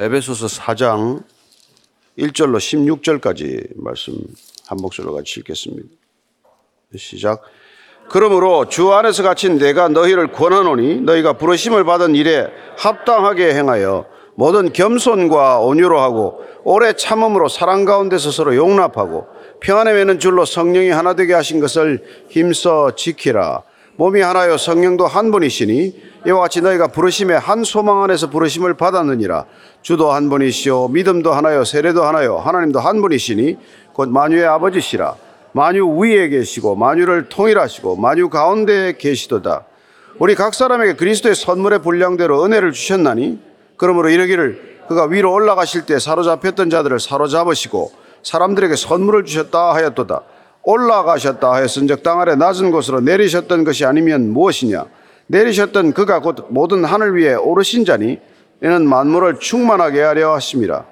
에베소서 4장 1절로 16절까지 말씀 한 목소리로 같이 읽겠습니다. 시작. 그러므로 주 안에서 갇힌 내가 너희를 권하노니 너희가 부르심을 받은 일에 합당하게 행하여 모든 겸손과 온유로 하고 오래 참음으로 사랑 가운데서 서로 용납하고 평안에 매는 줄로 성령이 하나 되게 하신 것을 힘써 지키라. 몸이 하나요 성령도 한 분이시니 이와 같이 너희가 부르심의 한 소망 안에서 부르심을 받았느니라. 주도 한 분이시요 믿음도 하나요 세례도 하나요 하나님도 한 분이시니 곧 만유의 아버지시라. 만유 위에 계시고 만유를 통일하시고 만유 가운데 계시도다. 우리 각 사람에게 그리스도의 선물의 분량대로 은혜를 주셨나니 그러므로 이르기를 그가 위로 올라가실 때 사로잡혔던 자들을 사로잡으시고 사람들에게 선물을 주셨다 하였도다. 올라가셨다 하였은즉 땅 아래 낮은 곳으로 내리셨던 것이 아니면 무엇이냐? 내리셨던 그가 곧 모든 하늘 위에 오르신 자니 이는 만물을 충만하게 하려 하심이라.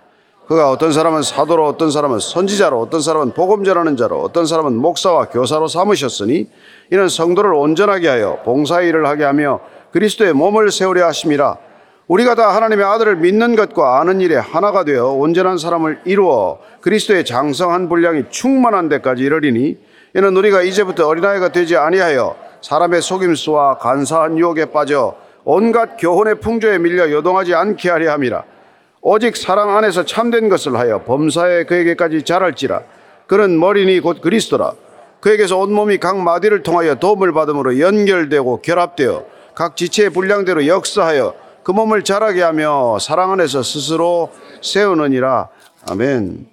그가 어떤 사람은 사도로 어떤 사람은 선지자로 어떤 사람은 복음 전하는 자로 어떤 사람은 목사와 교사로 삼으셨으니 이는 성도를 온전하게 하여 봉사의 일을 하게 하며 그리스도의 몸을 세우려 하심이라. 우리가 다 하나님의 아들을 믿는 것과 아는 일에 하나가 되어 온전한 사람을 이루어 그리스도의 장성한 분량이 충만한 데까지 이르리니 이는 우리가 이제부터 어린아이가 되지 아니하여 사람의 속임수와 간사한 유혹에 빠져 온갖 교훈의 풍조에 밀려 요동하지 않게 하려 함이라. 오직 사랑 안에서 참된 것을 하여 범사에 그에게까지 자랄지라. 그는 머리니 곧 그리스도라. 그에게서 온몸이 각 마디를 통하여 도움을 받음으로 연결되고 결합되어 각 지체의 분량대로 역사하여 그 몸을 자라게 하며 사랑 안에서 스스로 세우느니라. 아멘.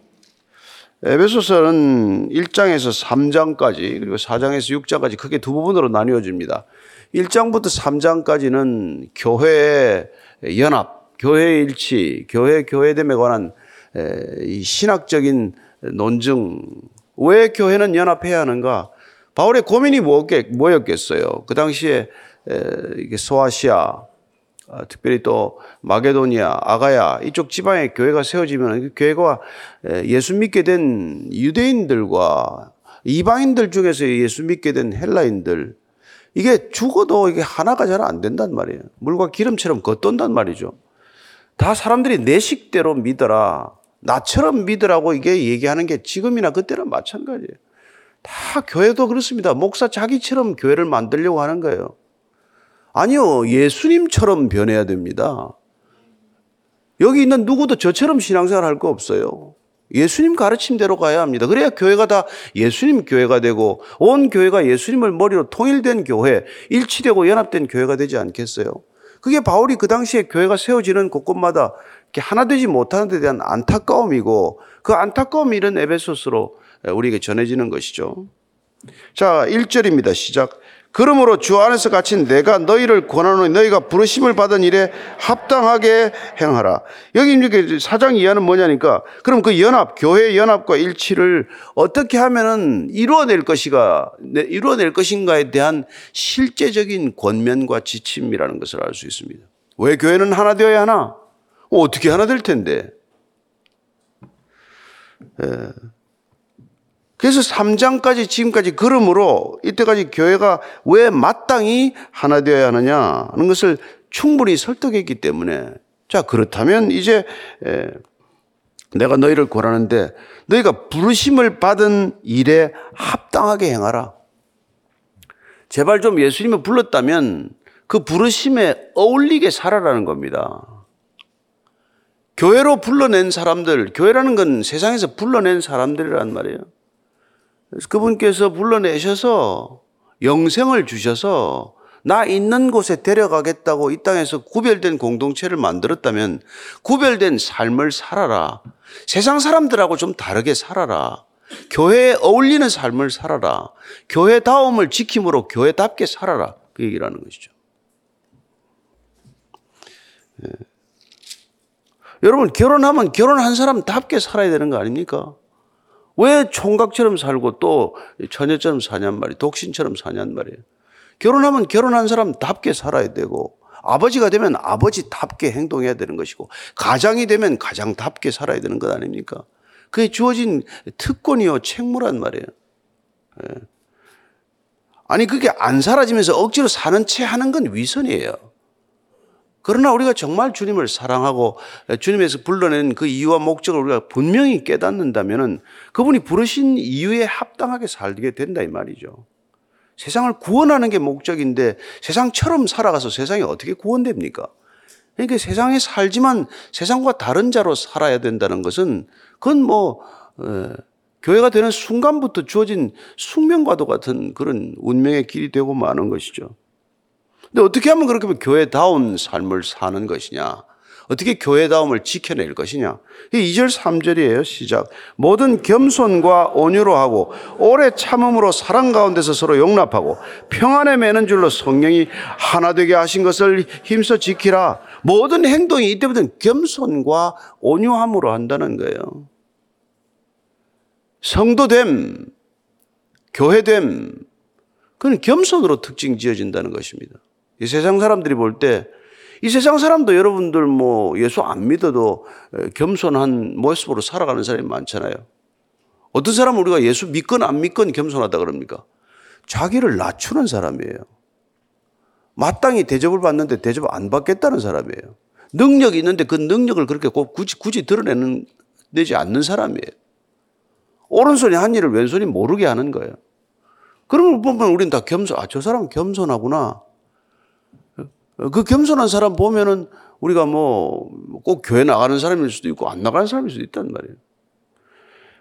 에베소서는 1장에서 3장까지 그리고 4장에서 6장까지 크게 두 부분으로 나뉘어집니다. 1장부터 3장까지는 교회의 연합, 교회의 일치, 교회 교회됨에 관한 이 신학적인 논증. 왜 교회는 연합해야 하는가? 바울의 고민이 뭐였겠어요? 그 당시에 소아시아, 어, 특별히 또 마게도니아, 아가야 이쪽 지방에 교회가 세워지면 그 교회가 예수 믿게 된 유대인들과 이방인들 중에서 예수 믿게 된 헬라인들 이게 죽어도 이게 하나가 잘 안 된단 말이에요. 물과 기름처럼 겉돈단 말이죠. 다 사람들이 내 식대로 믿어라. 나처럼 믿으라고 이게 얘기하는 게 지금이나 그때는 마찬가지예요. 다 교회도 그렇습니다. 목사 자기처럼 교회를 만들려고 하는 거예요. 아니요, 예수님처럼 변해야 됩니다. 여기 있는 누구도 저처럼 신앙생활 할 거 없어요. 예수님 가르침대로 가야 합니다. 그래야 교회가 다 예수님 교회가 되고 온 교회가 예수님을 머리로 통일된 교회, 일치되고 연합된 교회가 되지 않겠어요? 그게 바울이 그 당시에 교회가 세워지는 곳곳마다 이렇게 하나 되지 못하는 데 대한 안타까움이고 그 안타까움이 이런 에베소스로 우리에게 전해지는 것이죠. 자, 1절입니다. 시작. 그러므로 주 안에서 갇힌 내가 너희를 권하노니 너희가 부르심을 받은 일에 합당하게 행하라. 여기 이제 사장 이하는 뭐냐니까 그럼 그 연합, 교회 연합과 일치를 어떻게 하면은 이루어낼 것이가, 이루어낼 것인가에 대한 실제적인 권면과 지침이라는 것을 알 수 있습니다. 왜 교회는 하나 되어야 하나? 어떻게 하나 될 텐데? 예. 그래서 3장까지 지금까지 그러므로 이때까지 교회가 왜 마땅히 하나 되어야 하느냐 하는 것을 충분히 설득했기 때문에 자 그렇다면 이제 내가 너희를 권하는데 너희가 부르심을 받은 일에 합당하게 행하라. 제발 좀 예수님을 불렀다면 그 부르심에 어울리게 살아라는 겁니다. 교회로 불러낸 사람들, 교회라는 건 세상에서 불러낸 사람들이란 말이에요. 그분께서 불러내셔서 영생을 주셔서 나 있는 곳에 데려가겠다고 이 땅에서 구별된 공동체를 만들었다면 구별된 삶을 살아라. 세상 사람들하고 좀 다르게 살아라. 교회에 어울리는 삶을 살아라. 교회다움을 지킴으로 교회답게 살아라. 그 얘기라는 것이죠. 예. 여러분, 결혼하면 결혼한 사람답게 살아야 되는 거 아닙니까? 왜 총각처럼 살고 또 처녀처럼 사냔 말이에요. 독신처럼 사냔 말이에요. 결혼하면 결혼한 사람답게 살아야 되고 아버지가 되면 아버지답게 행동해야 되는 것이고 가장이 되면 가장답게 살아야 되는 것 아닙니까? 그게 주어진 특권이요 책무란 말이에요. 예. 아니 그게 안 사라지면서 억지로 사는 채 하는 건 위선이에요. 그러나 우리가 정말 주님을 사랑하고 주님에서 불러낸 그 이유와 목적을 우리가 분명히 깨닫는다면은 그분이 부르신 이유에 합당하게 살게 된다 이 말이죠. 세상을 구원하는 게 목적인데 세상처럼 살아가서 세상이 어떻게 구원됩니까? 그러니까 세상에 살지만 세상과 다른 자로 살아야 된다는 것은 그건 뭐 에, 교회가 되는 순간부터 주어진 숙명과도 같은 그런 운명의 길이 되고 마는 것이죠. 근데 어떻게 하면 그렇게 교회다운 삶을 사는 것이냐? 어떻게 교회다움을 지켜낼 것이냐? 2절, 3절이에요. 시작. 모든 겸손과 온유로 하고 오래 참음으로 사랑 가운데서 서로 용납하고 평안에 매는 줄로 성령이 하나 되게 하신 것을 힘써 지키라. 모든 행동이 이때부터는 겸손과 온유함으로 한다는 거예요. 성도됨, 교회됨, 그건 겸손으로 특징 지어진다는 것입니다. 이 세상 사람들이 볼 때 이 세상 사람도 여러분들 뭐 예수 안 믿어도 겸손한 모습으로 살아가는 사람이 많잖아요. 어떤 사람은 우리가 예수 믿건 안 믿건 겸손하다 그럽니까? 자기를 낮추는 사람이에요. 마땅히 대접을 받는데 대접 안 받겠다는 사람이에요. 능력이 있는데 그 능력을 그렇게 꼭 굳이, 굳이 드러내는, 내지 않는 사람이에요. 오른손이 한 일을 왼손이 모르게 하는 거예요. 걸 보면 우리는 다 겸손, 아, 저 사람은 겸손하구나. 그 겸손한 사람 보면은 우리가 뭐 꼭 교회 나가는 사람일 수도 있고 안 나가는 사람일 수도 있단 말이에요.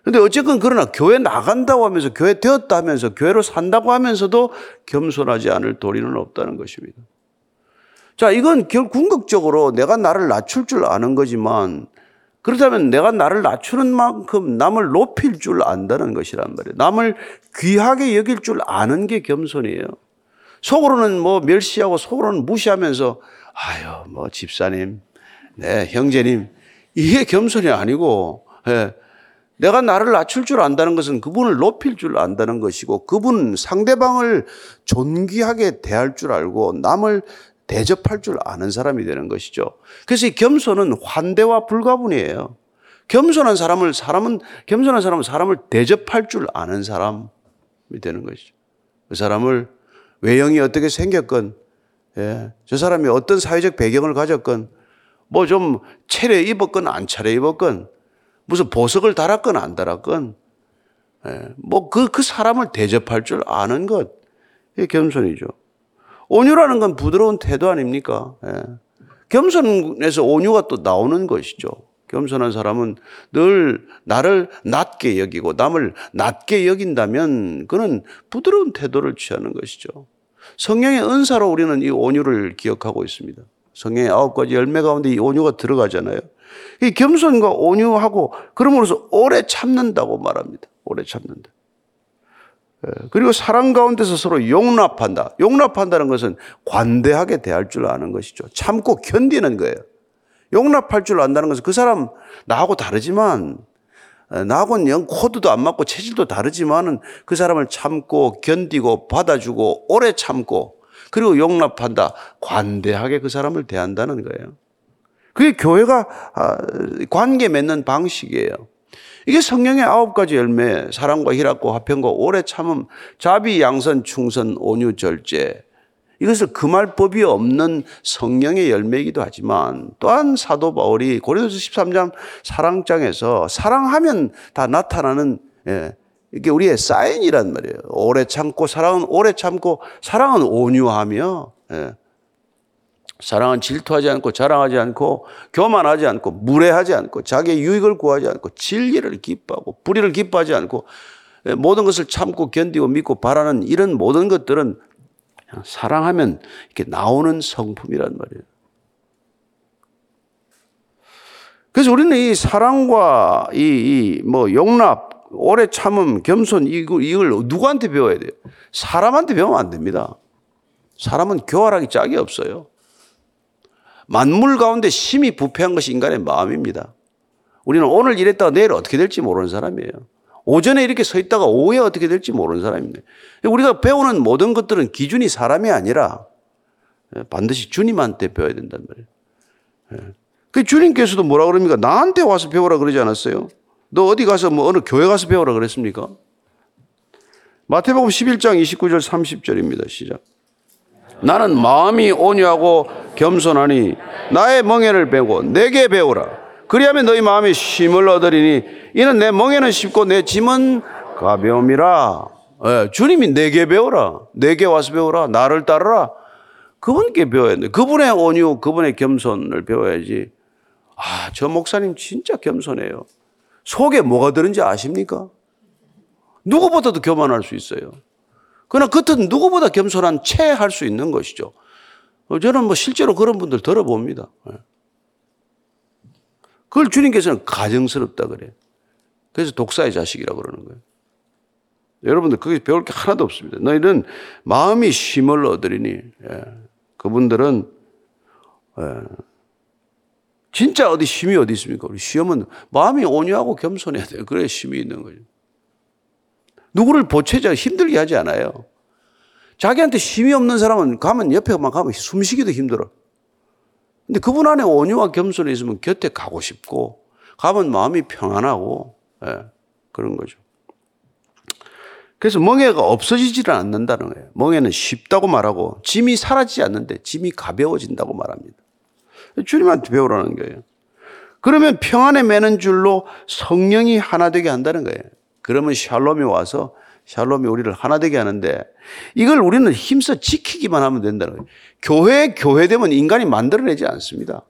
근데 어쨌건 그러나 교회 나간다고 하면서 교회 되었다 하면서 교회로 산다고 하면서도 겸손하지 않을 도리는 없다는 것입니다. 자, 이건 결 궁극적으로 내가 나를 낮출 줄 아는 거지만 그렇다면 내가 나를 낮추는 만큼 남을 높일 줄 안다는 것이란 말이에요. 남을 귀하게 여길 줄 아는 게 겸손이에요. 속으로는 뭐 멸시하고 속으로는 무시하면서 아유 뭐 집사님, 네 형제님 이게 겸손이 아니고 예, 내가 나를 낮출 줄 안다는 것은 그분을 높일 줄 안다는 것이고 그분 상대방을 존귀하게 대할 줄 알고 남을 대접할 줄 아는 사람이 되는 것이죠. 그래서 이 겸손은 환대와 불가분이에요. 겸손한 사람을 사람은 겸손한 사람은 사람을 대접할 줄 아는 사람이 되는 것이죠. 그 사람을 외형이 어떻게 생겼건, 예, 저 사람이 어떤 사회적 배경을 가졌건, 뭐 좀 차려 입었건 안 차려 입었건, 무슨 보석을 달았건 안 달았건, 예, 뭐 그 그 사람을 대접할 줄 아는 것, 이게 겸손이죠. 온유라는 건 부드러운 태도 아닙니까? 예. 겸손에서 온유가 또 나오는 것이죠. 겸손한 사람은 늘 나를 낮게 여기고 남을 낮게 여긴다면 그는 부드러운 태도를 취하는 것이죠. 성령의 은사로 우리는 이 온유를 기억하고 있습니다. 성령의 아홉 가지 열매 가운데 이 온유가 들어가잖아요. 이 겸손과 온유하고 그러므로서 오래 참는다고 말합니다. 오래 참는다. 예, 그리고 사랑 가운데서 서로 용납한다. 용납한다는 것은 관대하게 대할 줄 아는 것이죠. 참고 견디는 거예요. 용납할 줄 안다는 것은 그 사람 나하고 다르지만 예, 나하고는 영 코드도 안 맞고 체질도 다르지만은 그 사람을 참고 견디고 받아주고 오래 참고 그리고 용납한다. 관대하게 그 사람을 대한다는 거예요. 그게 교회가 아, 관계 맺는 방식이에요. 이게 성령의 아홉 가지 열매, 사랑과 희락과 화평과 오래 참음, 자비, 양선, 충선, 온유, 절제. 이것을 금할 법이 없는 성령의 열매이기도 하지만 또한 사도 바울이 고린도서 13장 사랑장에서 사랑하면 다 나타나는 예, 이게 우리의 사인이란 말이에요. 오래 참고 사랑은 오래 참고 사랑은 온유하며 예. 사랑은 질투하지 않고 자랑하지 않고 교만하지 않고 무례하지 않고 자기의 유익을 구하지 않고 진리를 기뻐하고 불의를 기뻐하지 않고 예, 모든 것을 참고 견디고 믿고 바라는 이런 모든 것들은 사랑하면 이렇게 나오는 성품이란 말이에요. 그래서 우리는 이 사랑과 이뭐 용납, 오래 참음, 겸손 이걸 누구한테 배워야 돼요? 사람한테 배우면 안 됩니다. 사람은 교활하기 짝이 없어요. 만물 가운데 심히 부패한 것이 인간의 마음입니다. 우리는 오늘 이랬다가 내일 어떻게 될지 모르는 사람이에요. 오전에 이렇게 서 있다가 오후에 어떻게 될지 모르는 사람입니다. 우리가 배우는 모든 것들은 기준이 사람이 아니라 반드시 주님한테 배워야 된단 말이에요. 그 주님께서도 뭐라 그럽니까? 나한테 와서 배우라 그러지 않았어요? 너 어디 가서 뭐 어느 교회 가서 배우라 그랬습니까? 마태복음 11장 29절 30절입니다. 시작. 나는 마음이 온유하고 겸손하니 나의 멍에를 배고 내게 배우라. 그리하면 너희 마음이 쉼을 얻으리니 이는 내 멍에는 쉽고 내 짐은 가벼움이라. 예, 주님이 내게 배우라. 내게 와서 배우라. 나를 따르라. 그분께 배워야 돼. 그분의 온유, 그분의 겸손을 배워야지. 아, 저 목사님 진짜 겸손해요. 속에 뭐가 들은지 아십니까? 누구보다도 교만할 수 있어요. 그러나 겉은 누구보다 겸손한 채 할 수 있는 것이죠. 어, 저는 뭐 실제로 그런 분들 들어봅니다. 예. 그걸 주님께서는 가정스럽다 그래. 그래서 독사의 자식이라고 그러는 거예요. 여러분들 그게 배울 게 하나도 없습니다. 너희는 마음이 쉼을 얻으리니 예. 그분들은 예. 진짜 어디 쉼이 어디 있습니까? 우리 시험은 마음이 온유하고 겸손해야 돼요. 그래야 쉼이 있는 거죠. 누구를 보채자 힘들게 하지 않아요. 자기한테 힘이 없는 사람은 가면 옆에만 가면 숨쉬기도 힘들어. 근데 그분 안에 온유와 겸손이 있으면 곁에 가고 싶고 가면 마음이 평안하고 예, 그런 거죠. 그래서 멍해가 없어지지는 않는다는 거예요. 멍해는 쉽다고 말하고 짐이 사라지지 않는데 짐이 가벼워진다고 말합니다. 주님한테 배우라는 거예요. 그러면 평안에 매는 줄로 성령이 하나 되게 한다는 거예요. 그러면 샬롬이 와서 샬롬이 우리를 하나 되게 하는데 이걸 우리는 힘써 지키기만 하면 된다는 거예요. 교회 교회 되면 인간이 만들어내지 않습니다.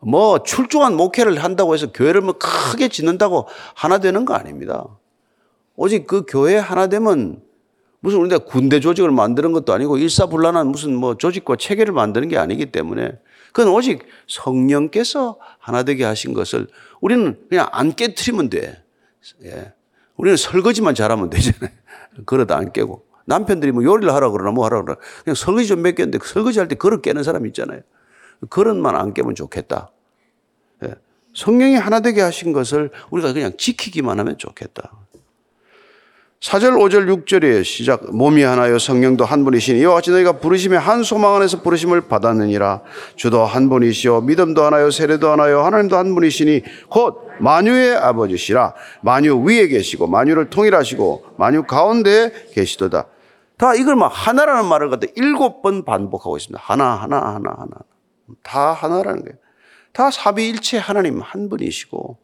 뭐 출중한 목회를 한다고 해서 교회를 뭐 크게 짓는다고 하나 되는 거 아닙니다. 오직 그 교회 하나 되면 무슨 우리가 군대 조직을 만드는 것도 아니고 일사불란한 무슨 뭐 조직과 체계를 만드는 게 아니기 때문에 그건 오직 성령께서 하나 되게 하신 것을 우리는 그냥 안 깨뜨리면 돼. 예. 우리는 설거지만 잘하면 되잖아요. 그러다 안 깨고. 남편들이 뭐 요리를 하라 그러나 뭐 하라 그러나 그냥 설거지 좀 몇 개인데 설거지 할 때 그릇 깨는 사람 있잖아요. 그릇만 안 깨면 좋겠다. 예. 성령이 하나 되게 하신 것을 우리가 그냥 지키기만 하면 좋겠다. 4절, 5절, 6절에 시작. 몸이 하나요, 성령도 한 분이시니 이와 같이 너희가 부르심의 한 소망 안에서 부르심을 받았느니라. 주도 한 분이시요, 믿음도 하나요, 세례도 하나요, 하나님도 한 분이시니 곧 만유의 아버지시라. 만유 위에 계시고, 만유를 통일하시고, 만유 가운데 계시도다. 다 이걸 막 하나라는 말을 갖다 일곱 번 반복하고 있습니다. 하나, 하나, 하나, 하나. 다 하나라는 거예요. 다 사비일체 하나님 한 분이시고,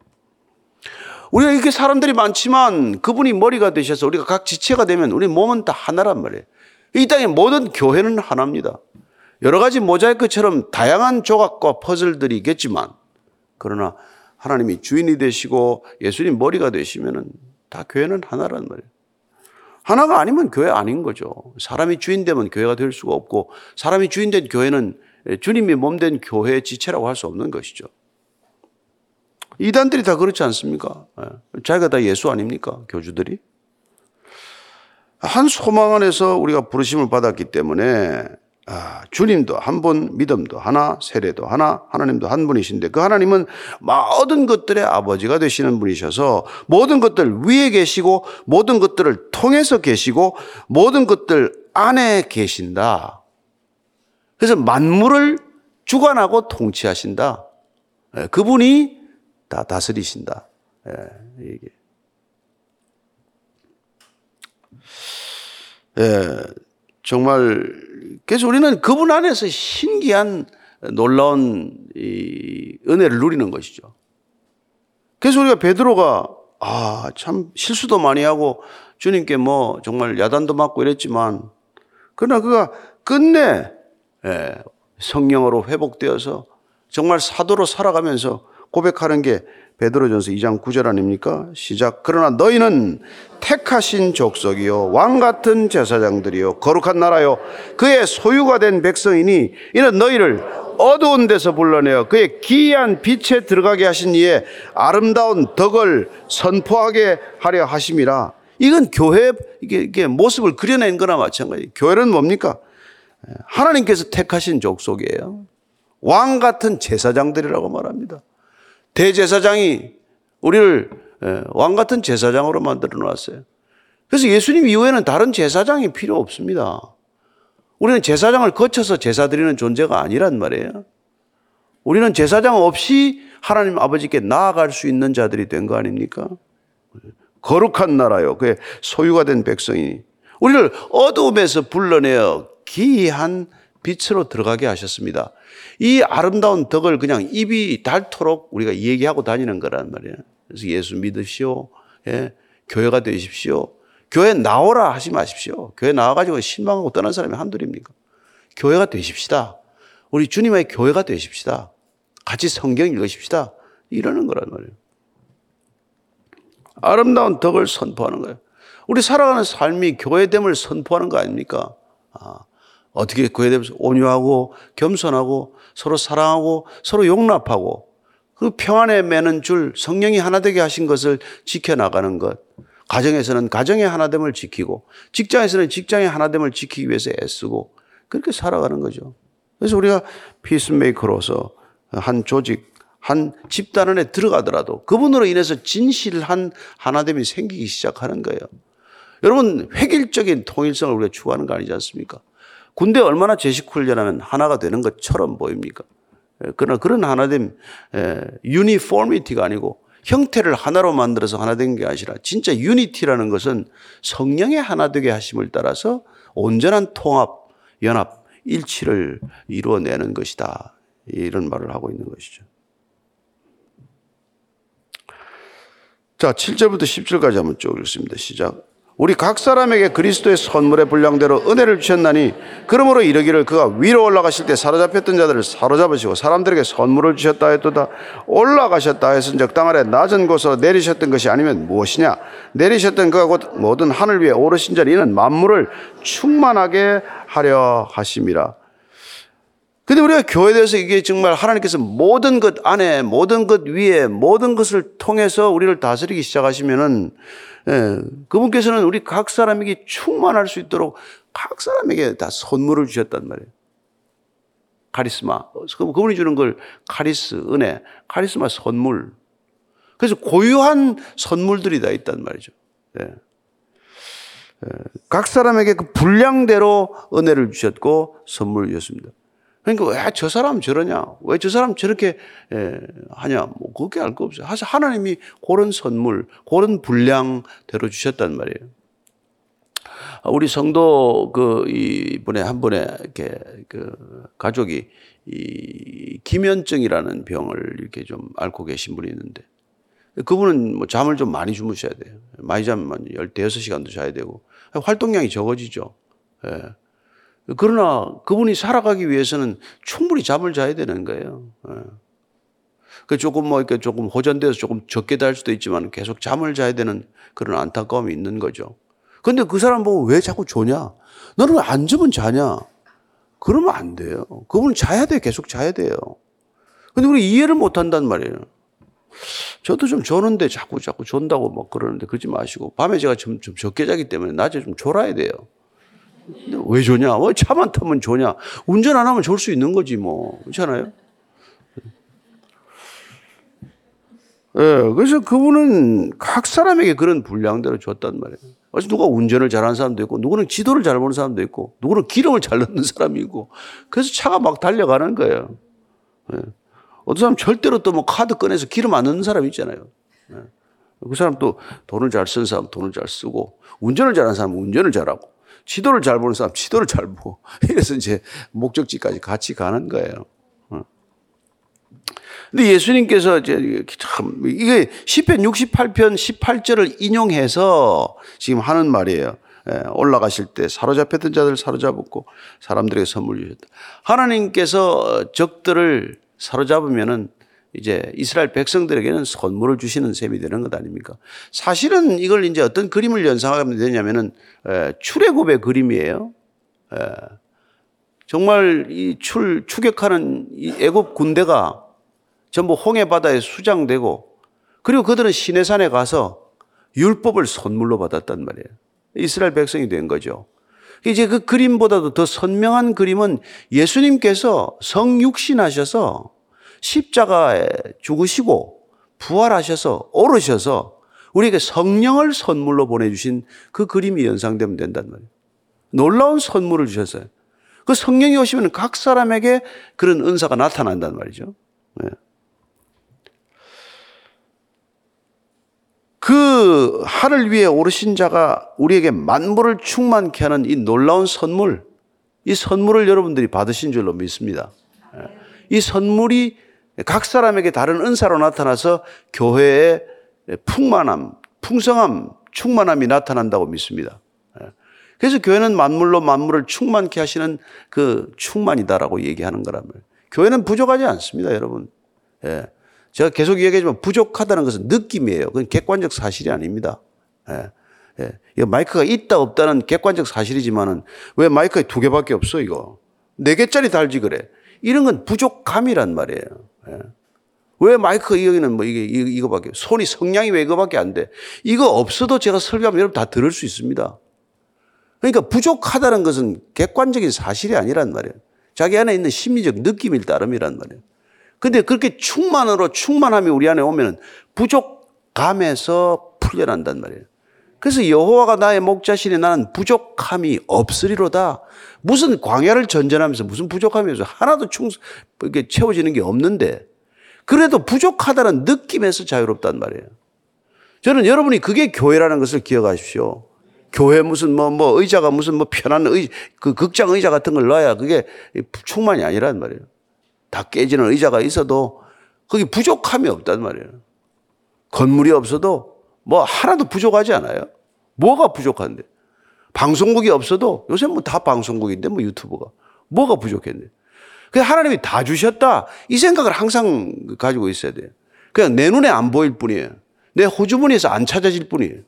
우리가 이렇게 사람들이 많지만 그분이 머리가 되셔서 우리가 각 지체가 되면 우리 몸은 다 하나란 말이에요. 이 땅의 모든 교회는 하나입니다. 여러 가지 모자이크처럼 다양한 조각과 퍼즐들이 있겠지만 그러나 하나님이 주인이 되시고 예수님 머리가 되시면은 다 교회는 하나란 말이에요. 하나가 아니면 교회 아닌 거죠. 사람이 주인 되면 교회가 될 수가 없고 사람이 주인 된 교회는 주님이 몸 된 교회의 지체라고 할 수 없는 것이죠. 이단들이 다 그렇지 않습니까? 예. 자기가 다 예수 아닙니까? 교주들이? 한 소망 안에서 우리가 부르심을 받았기 때문에 아, 주님도 한 분, 믿음도 하나, 세례도 하나, 하나님도 한 분이신데 그 하나님은 모든 것들의 아버지가 되시는 분이셔서 모든 것들 위에 계시고 모든 것들을 통해서 계시고 모든 것들 안에 계신다. 그래서 만물을 주관하고 통치하신다. 예, 그분이 다 다스리신다. 예, 이게. 예, 정말 그래서 우리는 그분 안에서 신기한 놀라운 이 은혜를 누리는 것이죠. 그래서 우리가 베드로가 아, 참 실수도 많이 하고 주님께 뭐 정말 야단도 맞고 이랬지만 그러나 그가 끝내 예, 성령으로 회복되어서 정말 사도로 살아가면서 고백하는 게 베드로전서 2장 9절 아닙니까? 시작. 그러나 너희는 택하신 족속이요 왕 같은 제사장들이요 거룩한 나라요 그의 소유가 된 백성이니 이는 너희를 어두운 데서 불러내어 그의 기이한 빛에 들어가게 하신 이의 아름다운 덕을 선포하게 하려 하심이라. 이건 교회 이게 모습을 그려낸 거나 마찬가지. 교회는 뭡니까? 하나님께서 택하신 족속이에요. 왕 같은 제사장들이라고 말합니다. 대제사장이 우리를 예, 왕 같은 제사장으로 만들어 놨어요. 그래서 예수님 이후에는 다른 제사장이 필요 없습니다. 우리는 제사장을 거쳐서 제사 드리는 존재가 아니란 말이에요. 우리는 제사장 없이 하나님 아버지께 나아갈 수 있는 자들이 된 거 아닙니까? 거룩한 나라요. 그의 소유가 된 백성이 우리를 어두움에서 불러내어 기이한 빛으로 들어가게 하셨습니다. 이 아름다운 덕을 그냥 입이 닳도록 우리가 얘기하고 다니는 거란 말이에요. 그래서 예수 믿으시오. 예, 교회가 되십시오. 교회 나오라 하지 마십시오. 교회 나와가지고 실망하고 떠난 사람이 한둘입니까? 교회가 되십시다. 우리 주님의 교회가 되십시다. 같이 성경 읽으십시다. 이러는 거란 말이에요. 아름다운 덕을 선포하는 거예요. 우리 살아가는 삶이 교회됨을 선포하는 거 아닙니까? 아, 어떻게 교회되면서 온유하고 겸손하고 서로 사랑하고 서로 용납하고 그 평안에 매는 줄 성령이 하나 되게 하신 것을 지켜나가는 것. 가정에서는 가정의 하나됨을 지키고 직장에서는 직장의 하나됨을 지키기 위해서 애쓰고 그렇게 살아가는 거죠. 그래서 우리가 피스메이커로서 한 조직, 한 집단 안에 들어가더라도 그분으로 인해서 진실한 하나됨이 생기기 시작하는 거예요. 여러분, 획일적인 통일성을 우리가 추구하는 거 아니지 않습니까? 군대 얼마나 제식 훈련하면 하나가 되는 것처럼 보입니까? 그러나 그런 하나됨, 유니포미티가 아니고 형태를 하나로 만들어서 하나 된 게 아니라 진짜 유니티라는 것은 성령의 하나 되게 하심을 따라서 온전한 통합, 연합, 일치를 이루어내는 것이다. 이런 말을 하고 있는 것이죠. 자, 7절부터 10절까지 한번 쭉 읽습니다. 시작. 우리 각 사람에게 그리스도의 선물의 분량대로 은혜를 주셨나니 그러므로 이르기를 그가 위로 올라가실 때 사로잡혔던 자들을 사로잡으시고 사람들에게 선물을 주셨다 했도다. 올라가셨다 했은즉 땅 아래 낮은 곳으로 내리셨던 것이 아니면 무엇이냐? 내리셨던 그가 곧 모든 하늘 위에 오르신 자리 이는 만물을 충만하게 하려 하심이라. 근데 우리가 교회에 대해서 이게 정말 하나님께서 모든 것 안에 모든 것 위에 모든 것을 통해서 우리를 다스리기 시작하시면은 예, 그분께서는 우리 각 사람에게 충만할 수 있도록 각 사람에게 다 선물을 주셨단 말이에요. 카리스마. 그분이 주는 걸 카리스, 은혜, 카리스마 선물. 그래서 고유한 선물들이 다 있단 말이죠. 예. 예. 각 사람에게 그 분량대로 은혜를 주셨고 선물을 주셨습니다. 그러니까 왜 저 사람 저러냐? 왜 저 사람 저렇게 하냐? 뭐 그게 알 거 없어요. 하나님이 그런 선물, 그런 분량대로 주셨단 말이에요. 우리 성도 그 이번에 한 번에 이렇게 그 가족이 이 기면증이라는 병을 이렇게 좀 앓고 계신 분이 있는데 그분은 뭐 잠을 좀 많이 주무셔야 돼요. 많이 자면 16시간도 자야 되고 활동량이 적어지죠. 예. 그러나 그분이 살아가기 위해서는 충분히 잠을 자야 되는 거예요. 예. 그 조금 뭐 이렇게 조금 호전돼서 조금 적게 잘 수도 있지만 계속 잠을 자야 되는 그런 안타까움이 있는 거죠. 근데 그 사람 보고 왜 자꾸 조냐? 너는 안 자면 자냐? 그러면 안 돼요. 그분은 자야 돼. 계속 자야 돼요. 근데 우리 이해를 못 한단 말이에요. 저도 좀 조는데 자꾸 자꾸 존다고 막 그러는데 그러지 마시고 밤에 제가 좀, 좀 적게 자기 때문에 낮에 좀 졸아야 돼요. 왜 좋냐? 왜 차만 타면 좋냐? 운전 안 하면 좋을 수 있는 거지 뭐. 그렇잖아요? 예, 네, 그래서 그분은 각 사람에게 그런 분량대로 줬단 말이에요. 그래서 누가 운전을 잘하는 사람도 있고, 누구는 지도를 잘 보는 사람도 있고, 누구는 기름을 잘 넣는 사람이 있고, 그래서 차가 막 달려가는 거예요. 네. 어떤 사람 절대로 또 뭐 카드 꺼내서 기름 안 넣는 사람 있잖아요. 네. 그 사람 또 돈을 잘 쓰는 사람 돈을 잘 쓰고, 운전을 잘하는 사람 운전을 잘하고, 지도를 잘 보는 사람 지도를 잘 보고 이래서 이제 목적지까지 같이 가는 거예요. 어. 근데 예수님께서 이제 참 이게 시편 68편 18절을 인용해서 지금 하는 말이에요. 예, 올라가실 때 사로잡혔던 자들 사로잡았고 사람들에게 선물 주셨다. 하나님께서 적들을 사로잡으면은 이제 이스라엘 백성들에게는 선물을 주시는 셈이 되는 것 아닙니까? 사실은 이걸 이제 어떤 그림을 연상하면 되냐면은 출애굽의 그림이에요. 정말 이 출, 추격하는 이 애굽 군대가 전부 홍해 바다에 수장되고 그리고 그들은 시내산에 가서 율법을 선물로 받았단 말이에요. 이스라엘 백성이 된 거죠. 이제 그 그림보다도 더 선명한 그림은 예수님께서 성육신하셔서 십자가에 죽으시고 부활하셔서 오르셔서 우리에게 성령을 선물로 보내주신 그 그림이 연상되면 된단 말이에요. 놀라운 선물을 주셨어요. 그 성령이 오시면 각 사람에게 그런 은사가 나타난단 말이죠. 네. 그 하늘 위에 오르신 자가 우리에게 만물을 충만케 하는 이 놀라운 선물, 이 선물을 여러분들이 받으신 줄로 믿습니다. 예. 이 선물이 각 사람에게 다른 은사로 나타나서 교회의 풍만함, 풍성함, 충만함이 나타난다고 믿습니다. 예. 그래서 교회는 만물로 만물을 충만케 하시는 그 충만이다라고 얘기하는 거라면 교회는 부족하지 않습니다, 여러분. 예. 제가 계속 얘기하지만 부족하다는 것은 느낌이에요. 그건 객관적 사실이 아닙니다. 예. 예. 이 마이크가 있다 없다는 객관적 사실이지만은 왜 마이크가 두 개밖에 없어 이거? 네 개짜리 달지 그래. 이런 건 부족함이란 말이에요. 예. 왜 마이크가 여기는 뭐 이게 이거밖에 손이 성량이 왜 이거밖에 안 돼? 이거 없어도 제가 설교하면 여러분 다 들을 수 있습니다. 그러니까 부족하다는 것은 객관적인 사실이 아니란 말이에요. 자기 안에 있는 심리적 느낌일 따름이란 말이에요. 근데 그렇게 충만으로 충만함이 우리 안에 오면 부족감에서 풀려난단 말이에요. 그래서 여호와가 나의 목자신이 나는 부족함이 없으리로다. 무슨 광야를 전전하면서 무슨 부족함이 없어 하나도 충 이게 채워지는 게 없는데 그래도 부족하다는 느낌에서 자유롭단 말이에요. 저는 여러분이 그게 교회라는 것을 기억하십시오. 교회 무슨 뭐, 뭐 의자가 무슨 뭐 편한 의, 그 극장 의자 같은 걸 놔야 그게 충만이 아니란 말이에요. 다 깨지는 의자가 있어도 거기 부족함이 없단 말이에요. 건물이 없어도 뭐 하나도 부족하지 않아요. 뭐가 부족한데? 방송국이 없어도 요새 뭐 다 방송국인데 뭐 유튜브가 뭐가 부족했는데? 그 하나님이 다 주셨다 이 생각을 항상 가지고 있어야 돼요. 그냥 내 눈에 안 보일 뿐이에요. 내 호주머니에서 안 찾아질 뿐이에요.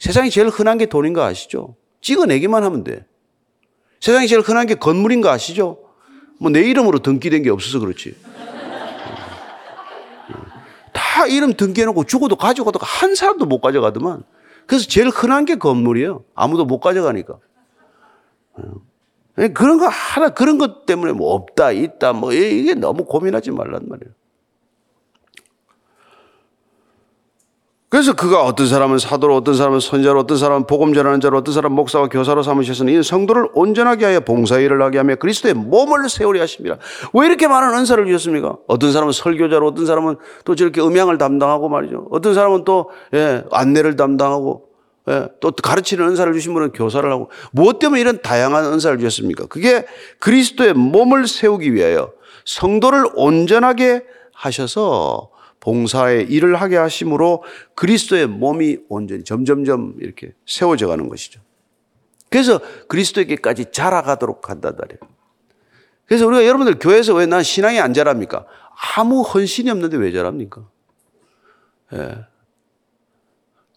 세상에 제일 흔한 게 돈인 거 아시죠? 찍어내기만 하면 돼. 세상에 제일 흔한 게 건물인 거 아시죠? 뭐 내 이름으로 등기된 게 없어서 그렇지. 다 이름 등기해놓고 죽어도 가져가도 한 사람도 못 가져가더만. 그래서 제일 흔한 게 건물이에요. 아무도 못 가져가니까. 예, 그런 거 하나, 그런 것 때문에 뭐 없다, 있다, 뭐 이게 너무 고민하지 말란 말이에요. 그래서 그가 어떤 사람은 사도로, 어떤 사람은 선자로, 어떤 사람은 복음 전하는 자로, 어떤 사람은 목사와 교사로 삼으셨으니 이는 성도를 온전하게 하여 봉사 일을 하게 하며 그리스도의 몸을 세우려 하십니다. 왜 이렇게 많은 은사를 주셨습니까? 어떤 사람은 설교자로, 어떤 사람은 또 저렇게 음향을 담당하고 말이죠. 어떤 사람은 또 예, 안내를 담당하고 예, 또 가르치는 은사를 주신 분은 교사를 하고 무엇 때문에 이런 다양한 은사를 주셨습니까? 그게 그리스도의 몸을 세우기 위하여 성도를 온전하게 하셔서 봉사의 일을 하게 하심으로 그리스도의 몸이 온전히 점점점 이렇게 세워져 가는 것이죠. 그래서 그리스도에게까지 자라가도록 한다 말이에요. 그래서 우리가 여러분들 교회에서 왜 난 신앙이 안 자랍니까? 아무 헌신이 없는데 왜 자랍니까? 예.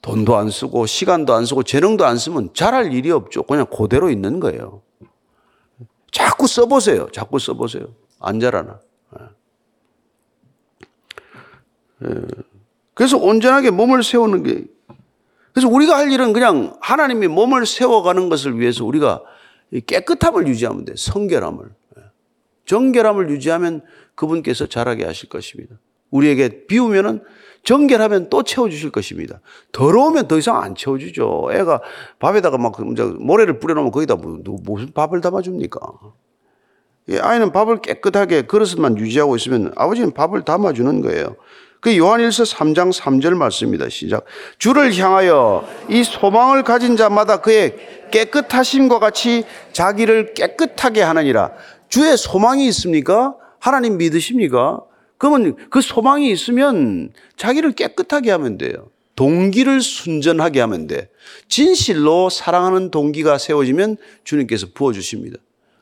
돈도 안 쓰고 시간도 안 쓰고 재능도 안 쓰면 잘할 일이 없죠. 그냥 그대로 있는 거예요. 자꾸 써보세요. 자꾸 써보세요. 안 자라나. 예. 그래서 온전하게 몸을 세우는 게 그래서 우리가 할 일은 그냥 하나님이 몸을 세워가는 것을 위해서 우리가 깨끗함을 유지하면 돼. 성결함을. 예. 정결함을 유지하면 그분께서 잘하게 하실 것입니다. 우리에게 비우면은 정결하면 또 채워주실 것입니다. 더러우면 더 이상 안 채워주죠. 애가 밥에다가 막 모래를 뿌려놓으면 거기다 뭐, 무슨 밥을 담아줍니까? 아이는 밥을 깨끗하게 그릇만 유지하고 있으면 아버지는 밥을 담아주는 거예요. 그 요한일서 3장 3절 말씀입니다. 시작. 주를 향하여 이 소망을 가진 자마다 그의 깨끗하심과 같이 자기를 깨끗하게 하느니라. 주의 소망이 있습니까? 하나님 믿으십니까? 그러면 그 소망이 있으면 자기를 깨끗하게 하면 돼요. 동기를 순전하게 하면 돼. 진실로 사랑하는 동기가 세워지면 주님께서 부어주십니다.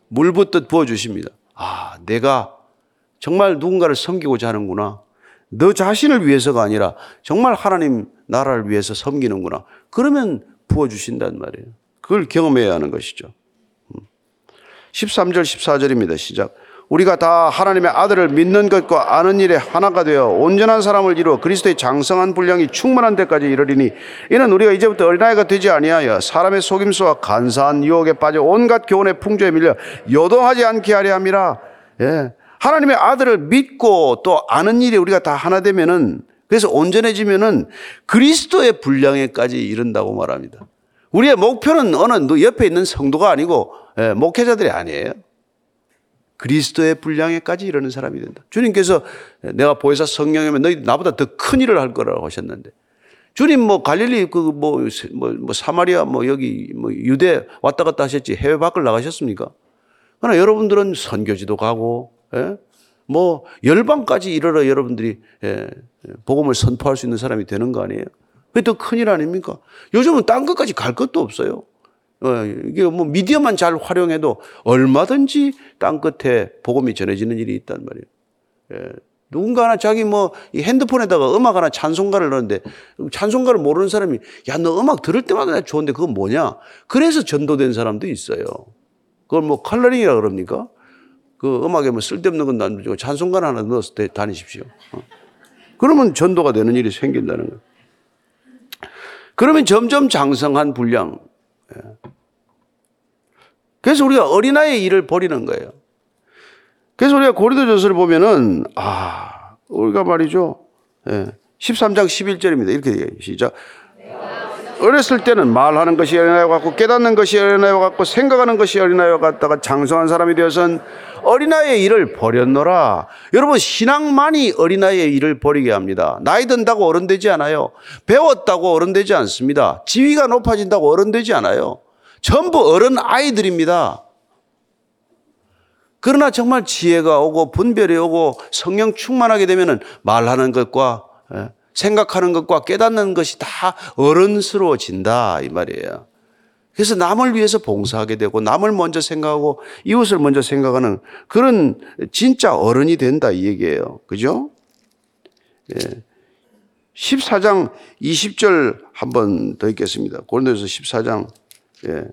물 붓듯 부어주십니다. 아, 내가 정말 누군가를 섬기고자 하는구나. 너 자신을 위해서가 아니라 정말 하나님 나라를 위해서 섬기는구나. 그러면 부어주신단 말이에요. 그걸 경험해야 하는 것이죠. 13절, 음. 14절입니다. 시작. 우리가 다 하나님의 아들을 믿는 것과 아는 일에 하나가 되어 온전한 사람을 이루어 그리스도의 장성한 분량이 충만한 데까지 이르리니 이는 우리가 이제부터 어린아이가 되지 아니하여 사람의 속임수와 간사한 유혹에 빠져 온갖 교훈의 풍조에 밀려 요동하지 않게 하려 함이라. 예. 하나님의 아들을 믿고 또 아는 일이 우리가 다 하나 되면은 그래서 온전해지면은 그리스도의 분량에까지 이른다고 말합니다. 우리의 목표는 어느 옆에 있는 성도가 아니고 예, 목회자들이 아니에요. 그리스도의 분량에까지 이르는 사람이 된다. 주님께서 내가 보혜사 성령이면 너희 나보다 더 큰 일을 할 거라고 하셨는데 주님 뭐 갈릴리 그뭐 뭐, 뭐 사마리아 뭐 여기 뭐 유대 왔다 갔다 하셨지 해외 밖을 나가셨습니까? 그러나 여러분들은 선교지도 가고, 예? 뭐 열방까지 이르러 여러분들이 예, 복음을 선포할 수 있는 사람이 되는 거 아니에요? 그게 더 큰일 아닙니까? 요즘은 딴 것까지 갈 것도 없어요. 어, 이게 뭐 미디어만 잘 활용해도 얼마든지 땅 끝에 복음이 전해지는 일이 있단 말이에요. 예. 누군가 하나 자기 뭐이 핸드폰에다가 음악 하나 찬송가를 넣는데 찬송가를 모르는 사람이 야 너 음악 들을 때마다 나 좋은데 그건 뭐냐? 그래서 전도된 사람도 있어요. 그걸 뭐 컬러링이라 그럽니까? 그 음악에 뭐 쓸데없는 건 놔두고 찬송가 하나 넣어서 다니십시오. 어. 그러면 전도가 되는 일이 생긴다는 거예요. 그러면 점점 장성한 분량. 예. 그래서 우리가 어린아이의 일을 버리는 거예요. 그래서 우리가 고린도전서를 보면은 아 우리가 말이죠. 예. 13장 11절입니다. 이렇게. 시작. 어렸을 때는 말하는 것이 어린아이와 같고 깨닫는 것이 어린아이와 같고 생각하는 것이 어린아이와 같다가 장성한 사람이 되어선 어린아이의 일을 버렸노라. 여러분 신앙만이 어린아이의 일을 버리게 합니다. 나이 든다고 어른 되지 않아요. 배웠다고 어른 되지 않습니다. 지위가 높아진다고 어른 되지 않아요. 전부 어른 아이들입니다. 그러나 정말 지혜가 오고 분별이 오고 성령 충만하게 되면은 말하는 것과 예, 생각하는 것과 깨닫는 것이 다 어른스러워진다 이 말이에요. 그래서 남을 위해서 봉사하게 되고 남을 먼저 생각하고 이웃을 먼저 생각하는 그런 진짜 어른이 된다 이 얘기예요. 그죠? 예. 14장 20절 한 번 더 읽겠습니다. 고린도서 14장 예.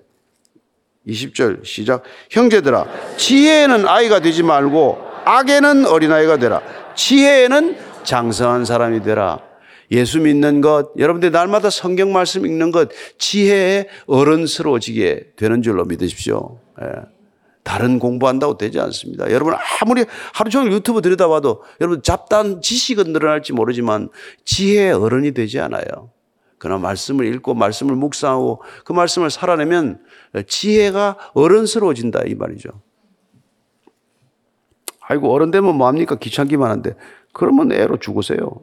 20절 시작. 형제들아, 지혜에는 아이가 되지 말고 악에는 어린아이가 되라. 지혜에는 장성한 사람이 되라. 예수 믿는 것, 여러분들 날마다 성경 말씀 읽는 것, 지혜에 어른스러워지게 되는 줄로 믿으십시오. 예. 다른 공부한다고 되지 않습니다. 여러분 아무리 하루 종일 유튜브 들여다봐도 여러분 잡다한 지식은 늘어날지 모르지만 지혜의 어른이 되지 않아요. 그러나 말씀을 읽고 말씀을 묵상하고 그 말씀을 살아내면 지혜가 어른스러워진다 이 말이죠. 아이고 어른 되면 뭐합니까 귀찮기만 한데 그러면 애로 죽으세요.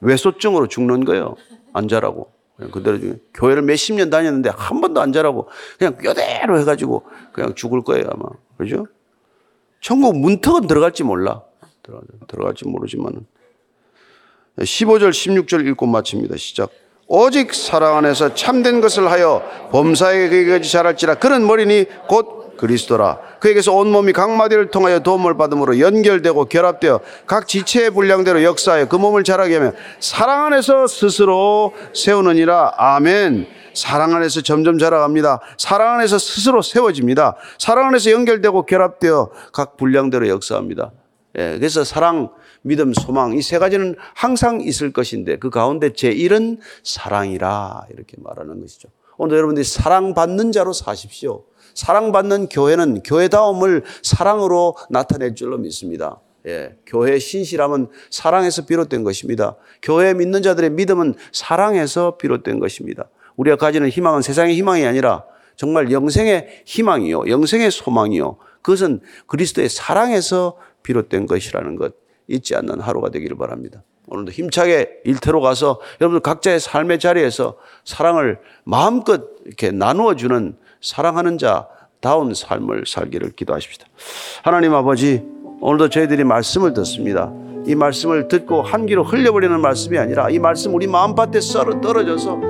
외소증으로 죽는 거예요. 안 자라고. 그대로 교회를 몇 십 년 다녔는데 한 번도 안 자라고 그냥 뼈대로 해가지고 그냥 죽을 거예요 아마. 그죠? 천국 문턱은 들어갈지 몰라. 들어갈지 모르지만 15절 16절 읽고 마칩니다. 시작. 오직 사랑 안에서 참된 것을 하여 범사에 그에게까지 자랄지라. 그는 머리니 곧 그리스도라. 그에게서 온몸이 각 마디를 통하여 도움을 받음으로 연결되고 결합되어 각 지체의 분량대로 역사하여 그 몸을 자라게 하며 사랑 안에서 스스로 세우느니라. 아멘. 사랑 안에서 점점 자라갑니다. 사랑 안에서 스스로 세워집니다. 사랑 안에서 연결되고 결합되어 각 분량대로 역사합니다. 예, 그래서 사랑, 믿음, 소망 이 세 가지는 항상 있을 것인데 그 가운데 제1은 사랑이라 이렇게 말하는 것이죠. 오늘 여러분들이 사랑받는 자로 사십시오. 사랑받는 교회는 교회다움을 사랑으로 나타낼 줄로 믿습니다. 예, 교회의 신실함은 사랑에서 비롯된 것입니다. 교회 믿는 자들의 믿음은 사랑에서 비롯된 것입니다. 우리가 가지는 희망은 세상의 희망이 아니라 정말 영생의 희망이요, 영생의 소망이요. 그것은 그리스도의 사랑에서 비롯된 것이라는 것 잊지 않는 하루가 되기를 바랍니다. 오늘도 힘차게 일터로 가서 여러분들 각자의 삶의 자리에서 사랑을 마음껏 이렇게 나누어 주는 사랑하는 자다운 삶을 살기를 기도하십시다. 하나님 아버지, 오늘도 저희들이 말씀을 듣습니다. 이 말씀을 듣고 한 귀로 흘려버리는 말씀이 아니라 이 말씀 우리 마음밭에 썰어 떨어져서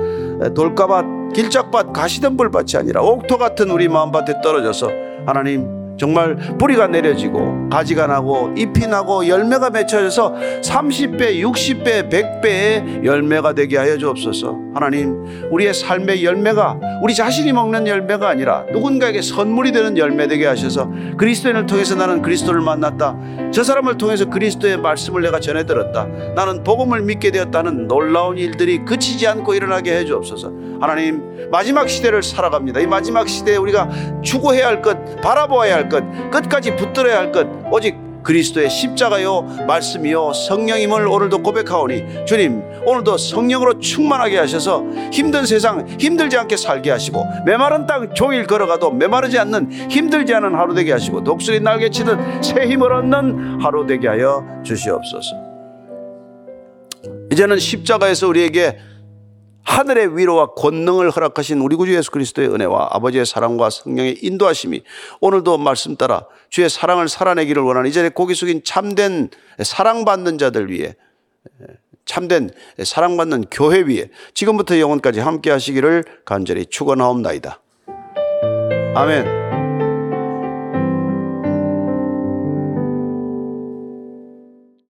돌가밭, 길짝밭, 가시덤불밭이 아니라 옥토 같은 우리 마음밭에 떨어져서 하나님 정말 뿌리가 내려지고 가지가 나고 잎이 나고 열매가 맺혀져서 30배, 60배, 100배의 열매가 되게 하여 주옵소서. 하나님, 우리의 삶의 열매가 우리 자신이 먹는 열매가 아니라 누군가에게 선물이 되는 열매 되게 하셔서 그리스도인을 통해서 나는 그리스도를 만났다. 저 사람을 통해서 그리스도의 말씀을 내가 전해 들었다. 나는 복음을 믿게 되었다는 놀라운 일들이 그치지 않고 일어나게 해 주옵소서. 하나님, 마지막 시대를 살아갑니다. 이 마지막 시대에 우리가 추구해야 할 것, 바라보아야 할 것, 끝까지 붙들어야 할 것, 오직 그리스도의 십자가요 말씀이요 성령임을 오늘도 고백하오니 주님 오늘도 성령으로 충만하게 하셔서 힘든 세상 힘들지 않게 살게 하시고 메마른 땅 종일 걸어가도 메마르지 않는 힘들지 않은 하루 되게 하시고 독수리 날개 치듯 새 힘을 얻는 하루 되게 하여 주시옵소서 이제는 십자가에서 우리에게 하늘의 위로와 권능을 허락하신 우리 구주 예수 그리스도의 은혜와 아버지의 사랑과 성령의 인도하심이 오늘도 말씀 따라 주의 사랑을 살아내기를 원하는 이 자리에 고기 숙인 참된 사랑받는 자들 위해 참된 사랑받는 교회 위에 지금부터 영원까지 함께 하시기를 간절히 축원하옵나이다. 아멘.